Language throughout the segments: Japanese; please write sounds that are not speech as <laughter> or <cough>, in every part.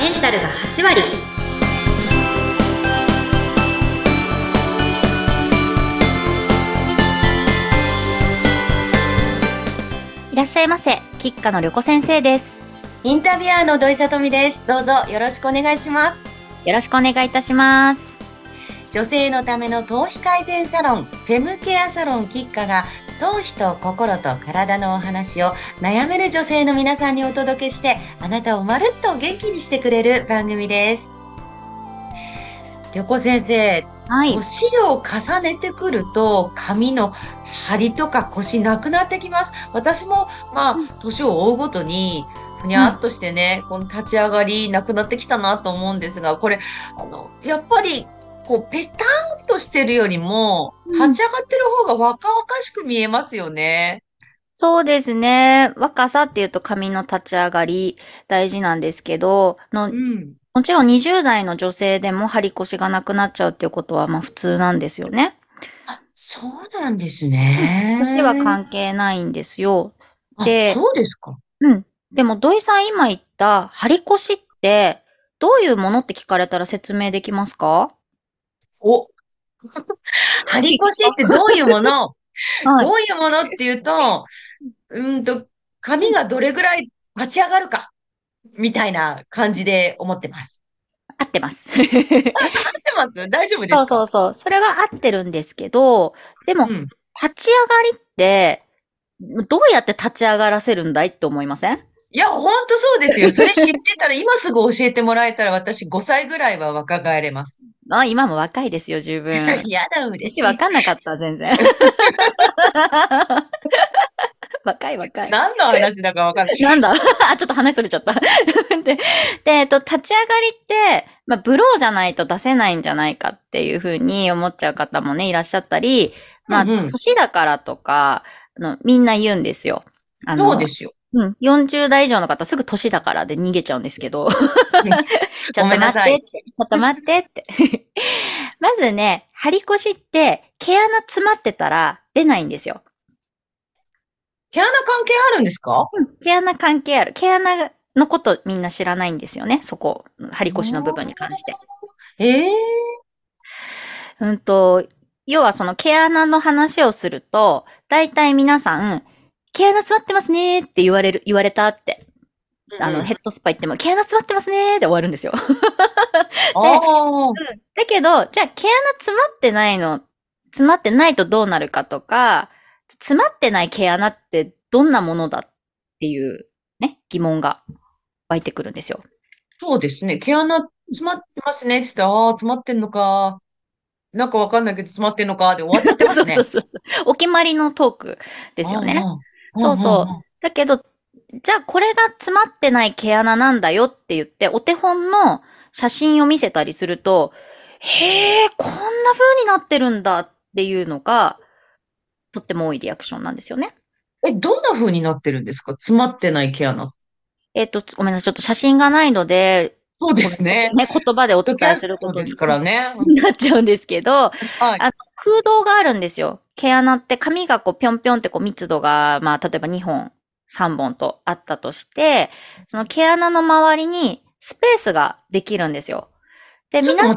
メンタルが8割いらっしゃいませ吉家の旅子先生ですインタビュアーの土井さとみです。どうぞよろしくお願いします。よろしくお願いいたします女性のための頭皮改善サロン、フェムケアサロンキッカが、頭皮と心と体のお話を悩める女性の皆さんにお届けして、あなたをまるっと元気にしてくれる番組です。旅子先生、はい年を重ねてくると髪の張りとか腰なくなってきます。私もまあ年を追うごとにふにゃっとしてね、この立ち上がりなくなってきたなと思うんですが、これあのやっぱりこうペタンとしてるよりもうん立ち上がってる方が若々しく見えますよね。そうですね。若さっていうと髪の立ち上がり大事なんですけど、のうん。もちろん20代の女性でも張り腰がなくなっちゃうっていうことはまあ普通なんですよね。あ、そうなんですね。年は関係ないんですよ。あでそうですか。うん。でも土井さん今言った張り腰ってどういうものって聞かれたら説明できますか？お。<laughs> 張り腰ってどういうもの？はい。どういうものっていうと、うーんと、髪がどれぐらい立ち上がるか、みたいな感じで思ってます。合ってます。合ってます？大丈夫ですか？そうそうそう。それは合ってるんですけど、でも、うん。立ち上がりって、どうやって立ち上がらせるんだいって思いません？いや、ほんとそうですよ。<laughs> それ知ってたら、今すぐ教えてもらえたら、私5歳ぐらいは若返れます。あ、今も若いですよ、十分。<laughs> やだ、嬉しい。私わかんなかった、全然。<laughs> 若い若い。何の話だかわかんない。なんだ？あ、ちょっと話それちゃった。で、で、えっと、立ち上がりって、まあ、ブローじゃないと出せないんじゃないかっていうふうに思っちゃう方もね、いらっしゃったり、まあ、うんうん年だからとか、あの、みんな言うんですよ。あのそうですよ。うん。40代以上の方すぐ年だからで逃げちゃうんですけど。<laughs> ちょっと待ってって。ちょっと待ってって。<laughs> まずね、張り腰って毛穴詰まってたら出ないんですよ。毛穴関係あるんですか？毛穴関係ある。毛穴のことみんな知らないんですよね。そこ、張り腰の部分に関して。ええうんと、要はその毛穴の話をすると、大体皆さん、毛穴詰まってますねーって言われる、言われたって。あの、ヘッドスパ行っても、毛穴詰まってますねーで終わるんですよ。ああ、だけど、じゃあ毛穴詰まってないの、詰まってないとどうなるかとか、詰まってない毛穴ってどんなものだっていうね、疑問が湧いてくるんですよ。そうですね。毛穴詰まってますね。つって、ああ、詰まってんのか。なんかわかんないけど詰まってんのか。で終わっちゃってますね。<laughs> そうそうそう。お決まりのトークですよね。そうそうだけど、じゃあこれが詰まってない毛穴なんだよって言って、お手本の写真を見せたりすると、へえ、こんな風になってるんだっていうのが、とっても多いリアクションなんですよね。え、どんな風になってるんですか？詰まってない毛穴。えっ、と、ごめんなさい。ちょっと写真がないので、そうですね。ね、言葉でお伝えするポッドキャストですことにからね。<laughs> なっちゃうんですけど、はい。あ空洞があるんですよ。毛穴って髪がこうぴょんぴょんってこう密度が、まあ例えば2本、3本とあったとして、その毛穴の周りにスペースができるんですよ。で、皆さん。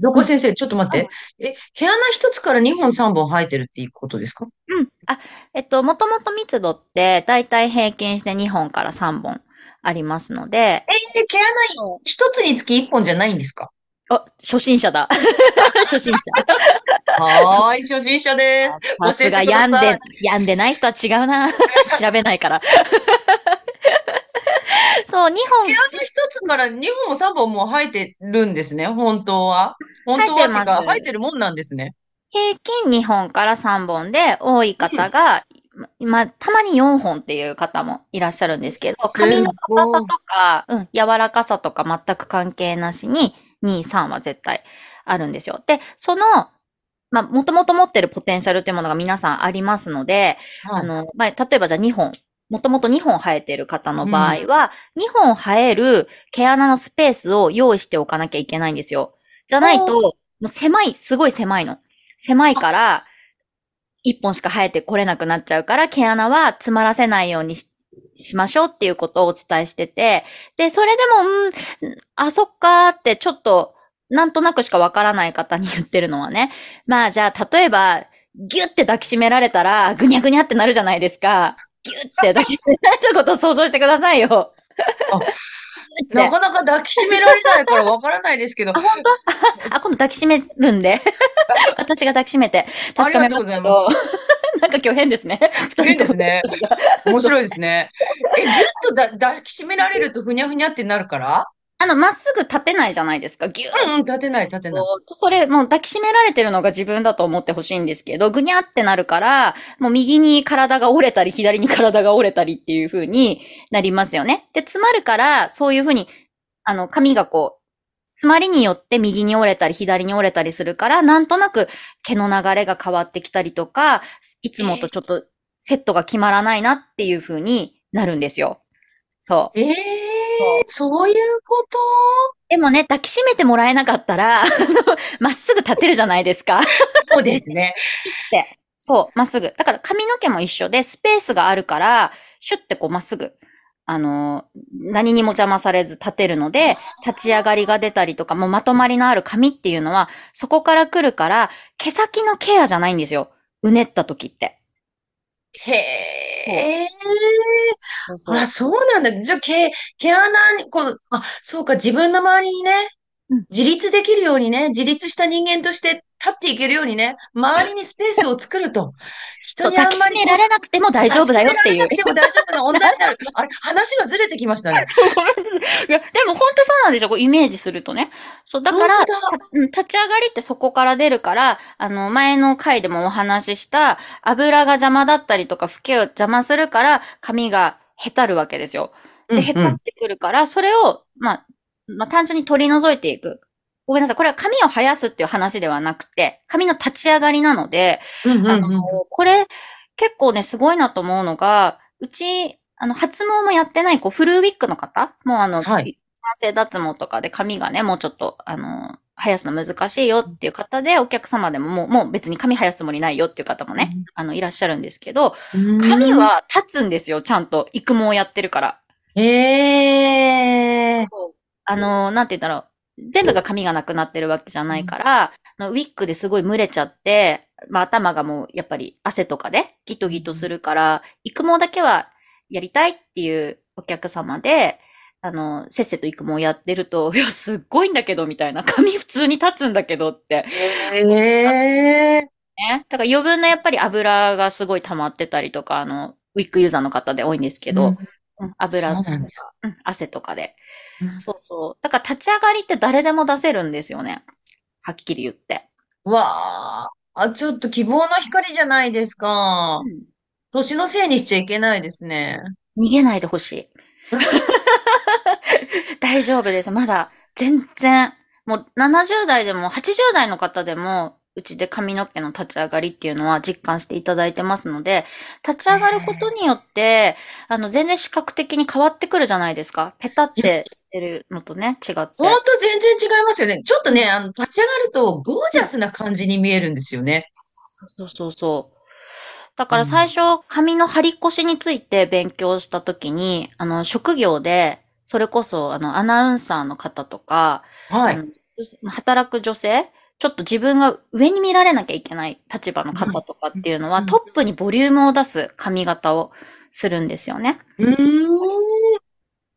どこ先生、ちょっと待って。え、毛穴一つから2本3本生えてるっていうことですか？うん。あ、えっと、もともと密度って、だいたい平均して2本から3本ありますので、えー毛穴一つにつき1本じゃないんですか？あ、初心者だ。<laughs> 初心者。はーい、初心者です。さすが病んで、病んでない人は違うな。<laughs> 調べないから。<laughs> そう、2本毛穴一つから2本も3本も生えてるんですね、本当は。本当はってか、生えてます生えてるもんなんですね。平均2本から3本で、多い方が、まあ、たまに4本っていう方もいらっしゃるんですけど、髪の硬さとか、うん、柔らかさとか全く関係なしに、2、3は絶対あるんですよ。で、その、まあ、もともと持ってるポテンシャルっていうものが皆さんありますので、はいあの、まあ、例えばじゃあ2本、もともと2本生えてる方の場合は、2本生える毛穴のスペースを用意しておかなきゃいけないんですよ。じゃないと、もう狭い、すごい狭いの。狭いから、1本しか生えてこれなくなっちゃうから、毛穴は詰まらせないようにししましょうっていうことをお伝えしてて、で、それでも、うん、あ、そっかーってちょっと、なんとなくしかわからない方に言ってるのはね。<laughs> まあじゃあ、例えば、ギュって抱きしめられたら、ぐにゃぐにゃってなるじゃないですか。ギュって抱きしめられたことを想像してくださいよ。<laughs> なかなか抱きしめられないからわからないですけど。あ、本当？<laughs> あ、今度抱きしめるんで。私が抱きしめて確かめますけど。なんか今日変ですね。変ですね。面白いですね。え、ぎゅっとだ抱きしめられるとふにゃふにゃってなるから？あの、まっすぐ立てないじゃないですか。ぎゅーうんうん、立てない、立てない。それ、もう抱きしめられてるのが自分だと思ってほしいんですけど、ぐにゃってなるから、もう右に体が折れたり、左に体が折れたりっていう風になりますよね。で、詰まるから、そういう風に、あの、髪がこう、詰まりによって右に折れたり左に折れたりするから、なんとなく毛の流れが変わってきたりとか、いつもとちょっとセットが決まらないなっていう風になるんですよ。そう。ええー、そういうこと？でもね、抱きしめてもらえなかったら、まっすぐ立てるじゃないですか。そうですね。って。そう、まっすぐ。だから髪の毛も一緒で、スペースがあるから、シュッてこうまっすぐあの、何にも邪魔されず立てるので、立ち上がりが出たりとか、もうまとまりのある髪っていうのは、そこから来るから、毛先のケアじゃないんですよ。うねった時って。へえ。そうあ、そうなんだ。じゃあ、毛、毛穴に、この、あ、そうか、自分の周りにね、自立できるようにね、自立した人間として立っていけるようにね、周りにスペースを作ると。人にあんまり。抱きしめられなくても大丈夫だよっていう。抱きしめられなくても大丈夫な女になる。あれ、話がずれてきましたね。<laughs> そう、ごめんなさい。いや、でも本当そうなんですよ。こうイメージするとね。そう、だから、立ち上がりってそこから出るから、あの、前の回でもお話しした、油が邪魔だったりとか、老けを邪魔するから、髪がへたるわけですよ。で、へたってくるから、それを、まあ、まあ、単純に取り除いていく。ごめんなさい。これは髪を生やすっていう話ではなくて、髪の立ち上がりなので、あの、これ結構ね、すごいなと思うのが、うち、あの、発毛もやってない、こう、フルーウィッグの方もうあの、はい、男性脱毛とかで髪がね、もうちょっと、あの、生やすの難しいよっていう方で、お客様でももう、もう別に髪生やすつもりないよっていう方もね、うん、あの、いらっしゃるんですけど、髪は立つんですよ、ちゃんと。育毛をやってるから。へー。あの、なんて言ったら、全部が髪がなくなってるわけじゃないから、うん、ウィッグですごい蒸れちゃって、まあ頭がもうやっぱり汗とかでギトギトするから、育毛だけはやりたいっていうお客様で、あの、せっせと育毛をやってると、<laughs> いや、すっごいんだけど、みたいな。髪普通に立つんだけどって。へえー。ね。だから余分なやっぱり油がすごい溜まってたりとか、あの、ウィッグユーザーの方で多いんですけど、うん、油とか、うん、汗とかで。そうそう。だから立ち上がりって誰でも出せるんですよね。はっきり言って。わあ、あ、ちょっと希望の光じゃないですか。うん、年のせいにしちゃいけないですね。逃げないでほしい。<laughs> 大丈夫です。まだ、全然。もう70代でも80代の方でもうちで髪の毛の立ち上がりっていうのは実感していただいてますので、立ち上がることによって、あの、全然視覚的に変わってくるじゃないですか？ペタってしてるのとね、違って。ほんと全然違いますよね。ちょっとね、あの、立ち上がるとゴージャスな感じに見えるんですよね。そうそうそう。だから最初、髪の張り越しについて勉強したときに、あの、職業で、それこそ、あの、アナウンサーの方とか、はい。働く女性ちょっと自分が上に見られなきゃいけない立場の方とかっていうのは、トップにボリュームを出す髪型をするんですよね。うん。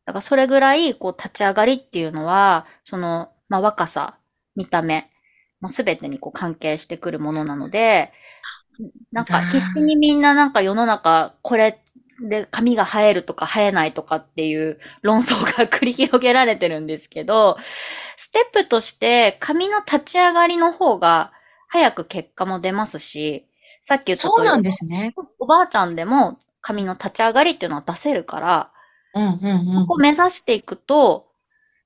だからそれぐらい、こう、立ち上がりっていうのは、その、まあ、若さ、見た目、すべてにこう関係してくるものなので、なんか必死にみんななんか世の中、これで髪が生えるとか生えないとかっていう論争が繰り広げられてるんですけど、ステップとして髪の立ち上がりの方が早く結果も出ますし、さっき言ったそうなんですね。おばあちゃんでも髪の立ち上がりっていうのは出せるから、うんうんうん、ここ目指していくと、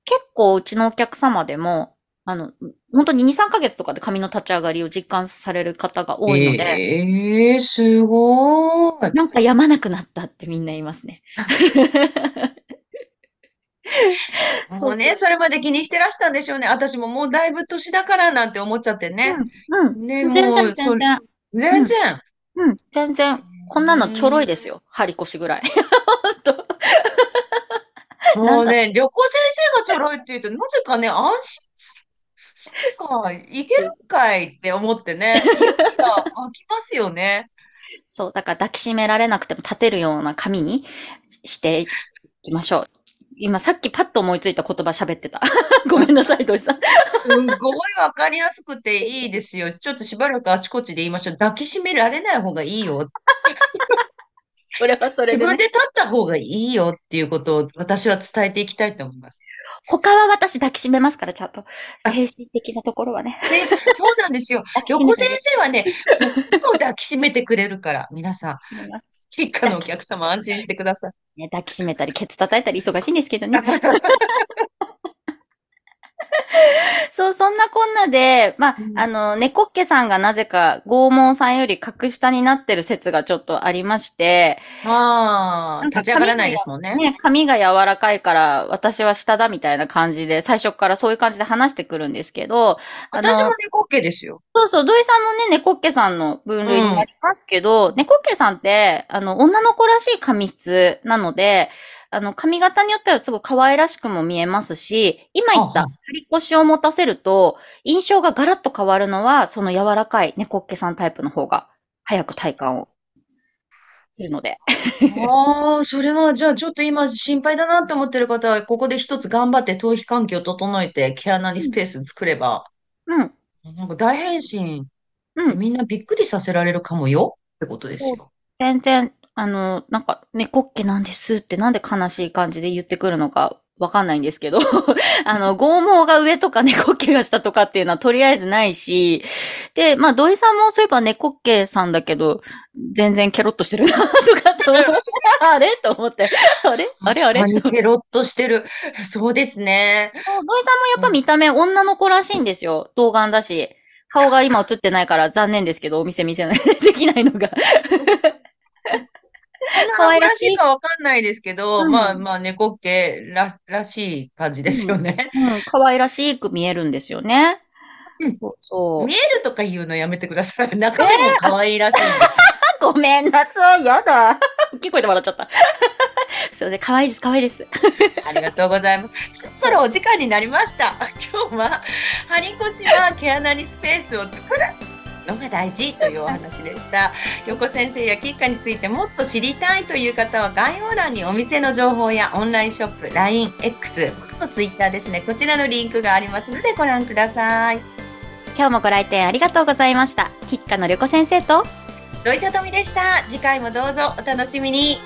結構うちのお客様でも、あの、本当に2、3ヶ月とかで髪の立ち上がりを実感される方が多いので。ええー、すごい。なんかやまなくなったってみんな言いますね。<laughs> もうね、それまで気にしてらしたんでしょうね。私ももうだいぶ年だからなんて思っちゃってね。うん。うん、ね、全然、全然。全然、うん。うん、全然。こんなのちょろいですよ。張り腰ぐらい。<laughs> もうね、旅行先生がちょろいって言うと、なぜかね、安心すか、いけるんかいって思ってね、湧きますよね。そう、だから抱きしめられなくても立てるような髪にしていきましょう。今さっきパッと思いついた言葉喋ってた。<laughs> ごめんなさい、土井さん。すんごいわかりやすくていいですよ。<laughs> ちょっとしばらくあちこちで言いましょう。抱きしめられない方がいいよ。それはそれで、ね。自分で立った方がいいよっていうことを私は伝えていきたいと思います。他は私抱きしめますから、ちゃんと。精神的なところはね。でそうなんですよ。旅行先生はね、ずっと抱きしめてくれるから、皆さん。<laughs> 一家のお客様安心してください。ね、抱きしめたり、ケツ叩いたり忙しいんですけどね。<laughs> <laughs> そう、そんなこんなで、まあ、うんあの、猫っけさんがなぜか拷問さんより格下になってる説がちょっとありまして、まあ、なんか立ち上がらないですもんね。ね、髪が柔らかいから私は下だみたいな感じで、最初からそういう感じで話してくるんですけど、私も猫っけですよ。そうそう、土井さんもね、猫っけさんの分類になりますけど、猫っけさんって、あの、女の子らしい髪質なので、あの、髪型によってはすごい可愛らしくも見えますし、今言ったあは張り腰を持たせると、印象がガラッと変わるのは、その柔らかい猫っけさんタイプの方が、早く体感をするので。ああ、それは、じゃあちょっと今心配だなって思ってる方は、ここで一つ頑張って頭皮環境を整えて、毛穴にスペース作れば、うん。なんか大変身うん。みんなびっくりさせられるかもよってことですよ。全然、あの、なんか、猫っけなんですってなんで悲しい感じで言ってくるのかわかんないんですけど、<laughs> あの、剛毛が上とか猫っけが下とかっていうのはとりあえずないし、で、まあ、土井さんもそういえば猫っけさんだけど、全然ケロッとしてるな、とかと思って、<laughs> あれ？と思って、あれ？あれ？あれ？確かにケロッとしてる。そうですね。土井さんもやっぱ見た目女の子らしいんですよ。童顔だし。顔が今映ってないから残念ですけど、お店見せない、<laughs> できないのが。可愛らしいかわかんないですけど、うんまあまあ猫っけら、らしい感じですよね。うん、可愛らしく見えるんですよね。うんそうそう見。えるとか言うのやめてください。中身も可愛らしいんです。<laughs> ごめんなさい、やだ。大きい声で笑っちゃった。<laughs> それで、可愛いです、可愛いです。<laughs> ありがとうございます。そろそろお時間になりました。今日は、張り腰は毛穴にスペースを作るのが大事というお話でした。横先生やキッカについてもっと知りたいという方は概要欄にお店の情報やオンラインショップ、LINE、X、僕の Twitter ですね。こちらのリンクがありますのでご覧ください。今日もご来店ありがとうございました。キッカの旅子先生と、土井さとみでした。次回もどうぞお楽しみに。